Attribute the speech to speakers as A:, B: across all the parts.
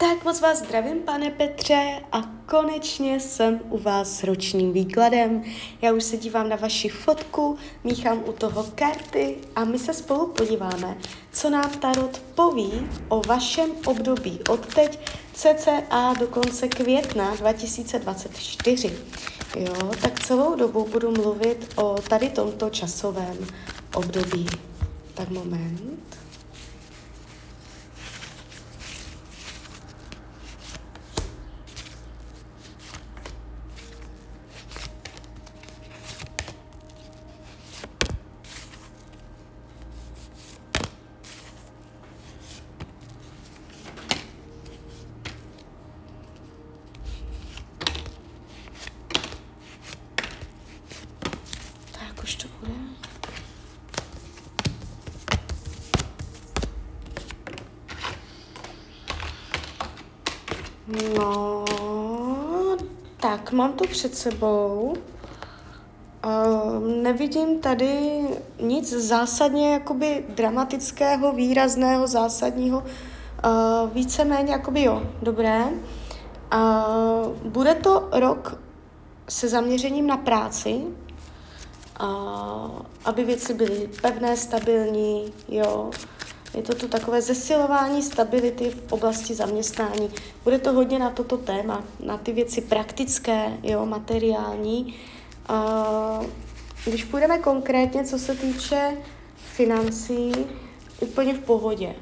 A: Tak moc vás zdravím, pane Petře, a konečně jsem u vás s ročním výkladem. Já už se dívám na vaši fotku, míchám u toho karty a my se spolu podíváme, co nám Tarot poví o vašem období od teď cca do konce května 2024. Jo, tak celou dobu budu mluvit o tady tomto časovém období. Tak moment. No, tak mám to před sebou. Uh, nevidím tady nic zásadně jakoby dramatického, výrazného, zásadního. Uh, víceméně jakoby jo, dobré. Uh, bude to rok se zaměřením na práci, uh, aby věci byly pevné, stabilní, jo. Je to tu takové zesilování stability v oblasti zaměstnání. Bude to hodně na toto téma, na ty věci praktické, jo, materiální. Když půjdeme konkrétně, co se týče financí, úplně v pohodě.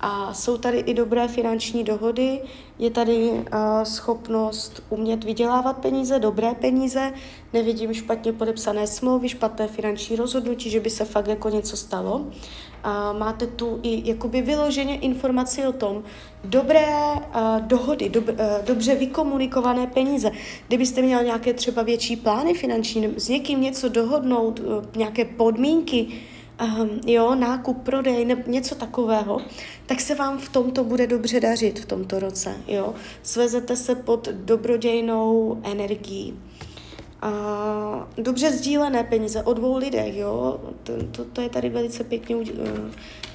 A: A jsou tady i dobré finanční dohody, je tady uh, schopnost umět vydělávat peníze, dobré peníze, nevidím špatně podepsané smlouvy, špatné finanční rozhodnutí, že by se fakt jako něco stalo. Uh, máte tu i jakoby vyloženě informaci o tom, dobré uh, dohody, dob, uh, dobře vykomunikované peníze. Kdybyste měl nějaké třeba větší plány finanční, s někým něco dohodnout, uh, nějaké podmínky, um, jo, nákup, prodej, ne, něco takového, tak se vám v tomto bude dobře dařit v tomto roce, jo. Svezete se pod dobrodějnou energií. Uh, dobře sdílené peníze o dvou lidech, jo, to, to, to je tady velice pěkně uh,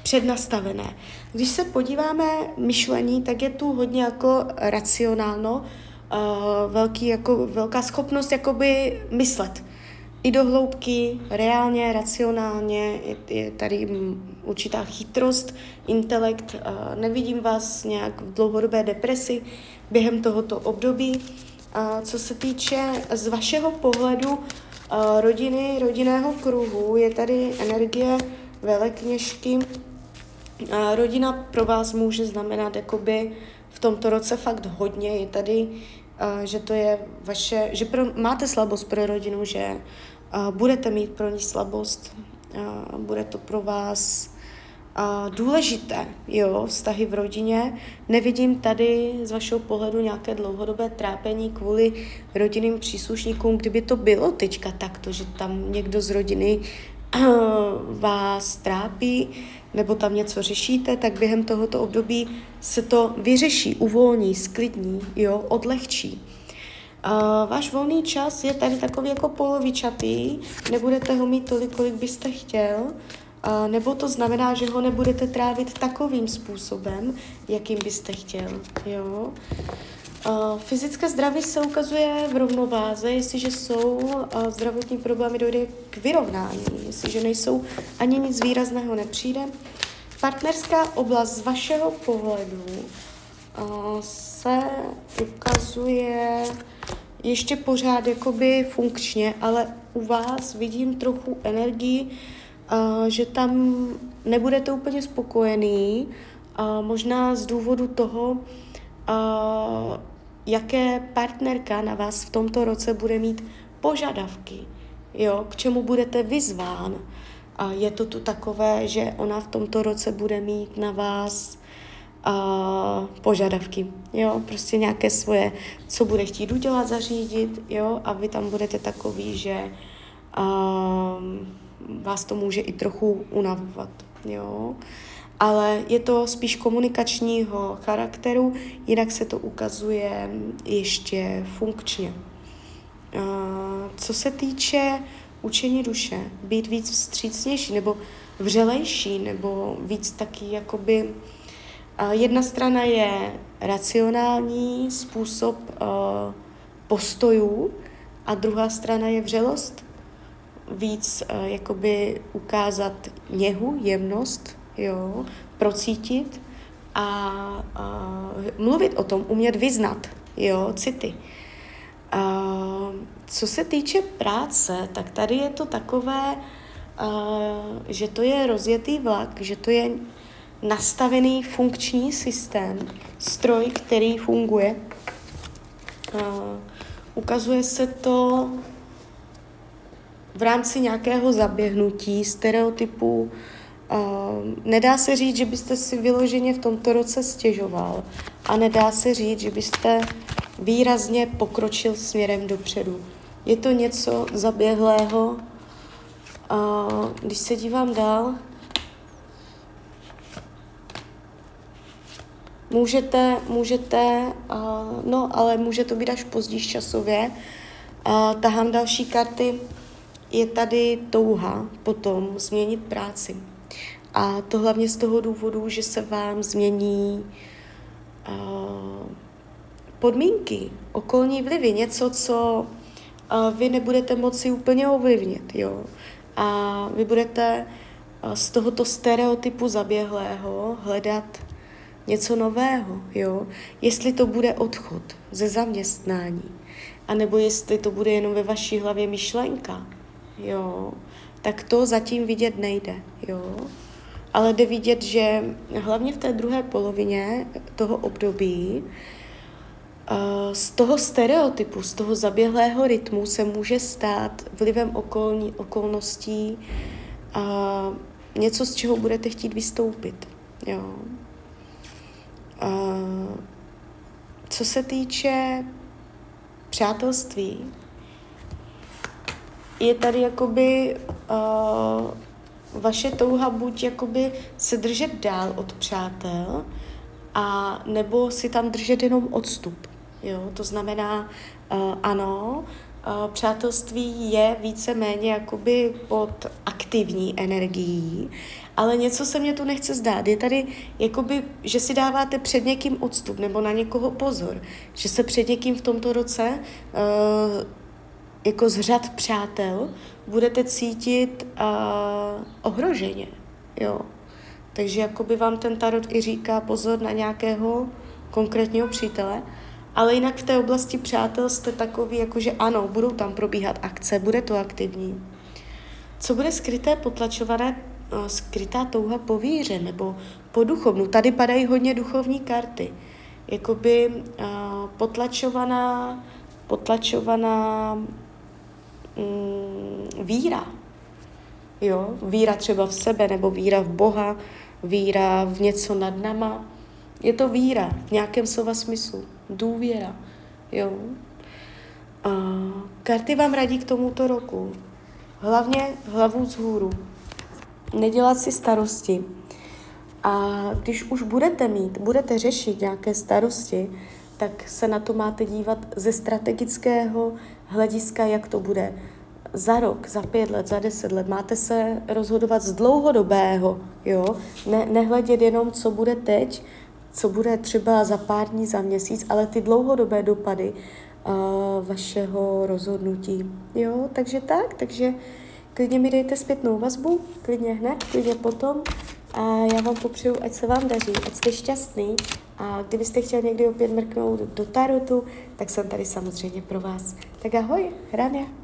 A: přednastavené. Když se podíváme myšlení, tak je tu hodně jako racionálno, uh, velký, jako, velká schopnost jakoby myslet i do hloubky, reálně, racionálně, je, je tady určitá chytrost, intelekt, nevidím vás nějak v dlouhodobé depresi během tohoto období. Uh, co se týče z vašeho pohledu rodiny, rodinného kruhu, je tady energie velekněžky. Uh, rodina pro vás může znamenat jakoby v tomto roce fakt hodně. Je tady, že to je vaše, že pro, máte slabost pro rodinu, že budete mít pro ní slabost, bude to pro vás důležité, jo, vztahy v rodině. Nevidím tady z vašeho pohledu nějaké dlouhodobé trápení kvůli rodinným příslušníkům. Kdyby to bylo teďka takto, že tam někdo z rodiny vás trápí, nebo tam něco řešíte, tak během tohoto období se to vyřeší, uvolní, sklidní, jo, odlehčí. Uh, váš volný čas je tady takový jako polovičatý, nebudete ho mít tolik, kolik byste chtěl, uh, nebo to znamená, že ho nebudete trávit takovým způsobem, jakým byste chtěl. Jo? Uh, fyzické zdraví se ukazuje v rovnováze, jestliže jsou uh, zdravotní problémy, dojde k vyrovnání, jestliže nejsou, ani nic výrazného nepřijde. Partnerská oblast z vašeho pohledu uh, se ukazuje ještě pořád jakoby funkčně, ale u vás vidím trochu energii, uh, že tam nebudete úplně spokojený, možná z důvodu toho, jaké partnerka na vás v tomto roce bude mít požadavky, jo, k čemu budete vyzván. A je to tu takové, že ona v tomto roce bude mít na vás uh, požadavky, jo, prostě nějaké svoje, co bude chtít udělat, zařídit, jo, a vy tam budete takový, že uh, vás to může i trochu unavovat, jo, ale je to spíš komunikačního charakteru, jinak se to ukazuje ještě funkčně. Uh, co se týče učení duše, být víc vstřícnější nebo vřelejší nebo víc taky jakoby Jedna strana je racionální způsob uh, postojů a druhá strana je vřelost. Víc uh, jakoby ukázat něhu, jemnost, jo, procítit a uh, mluvit o tom, umět vyznat, jo, city. Uh, co se týče práce, tak tady je to takové, uh, že to je rozjetý vlak, že to je nastavený funkční systém, stroj, který funguje. Uh, ukazuje se to v rámci nějakého zaběhnutí, stereotypů. Uh, nedá se říct, že byste si vyloženě v tomto roce stěžoval a nedá se říct, že byste výrazně pokročil směrem dopředu. Je to něco zaběhlého. A když se dívám dál, můžete, můžete, uh, no ale může to být až později časově. Uh, tahám další karty. Je tady touha potom změnit práci. A to hlavně z toho důvodu, že se vám změní uh, podmínky, okolní vlivy, něco, co uh, vy nebudete moci úplně ovlivnit, jo. A vy budete uh, z tohoto stereotypu zaběhlého hledat něco nového, jo. Jestli to bude odchod ze zaměstnání, anebo jestli to bude jenom ve vaší hlavě myšlenka, jo, tak to zatím vidět nejde, jo. Ale jde vidět, že hlavně v té druhé polovině toho období z toho stereotypu, z toho zaběhlého rytmu se může stát vlivem okolní, okolností uh, něco, z čeho budete chtít vystoupit. Jo. Co se týče přátelství, je tady jakoby uh, vaše touha buď jakoby se držet dál od přátel, a nebo si tam držet jenom odstup. Jo? To znamená, uh, ano, přátelství je více-méně jakoby pod aktivní energií, ale něco se mě tu nechce zdát. Je tady, jakoby, že si dáváte před někým odstup nebo na někoho pozor, že se před někým v tomto roce uh, jako z řad přátel budete cítit uh, ohroženě. Jo. Takže jakoby vám ten tarot i říká pozor na nějakého konkrétního přítele, ale jinak v té oblasti přátel jste takový, jako že ano, budou tam probíhat akce, bude to aktivní. Co bude skryté, potlačované, eh, skrytá touha po víře nebo po duchovnu? Tady padají hodně duchovní karty. Jakoby uh, potlačovaná, potlačovaná mm, víra. Jo? Víra třeba v sebe nebo víra v Boha, víra v něco nad nama. Je to víra v nějakém slova smyslu důvěra. Jo? A karty vám radí k tomuto roku. Hlavně hlavu vzhůru. Nedělat si starosti. A když už budete mít, budete řešit nějaké starosti, tak se na to máte dívat ze strategického hlediska, jak to bude za rok, za pět let, za deset let. Máte se rozhodovat z dlouhodobého, jo? Ne, nehledět jenom, co bude teď, co bude třeba za pár dní, za měsíc, ale ty dlouhodobé dopady uh, vašeho rozhodnutí. Jo, takže tak, takže klidně mi dejte zpětnou vazbu, klidně hned, klidně potom a já vám popřeju, ať se vám daří, ať jste šťastný a kdybyste chtěl někdy opět mrknout do tarotu, tak jsem tady samozřejmě pro vás. Tak ahoj, Rania.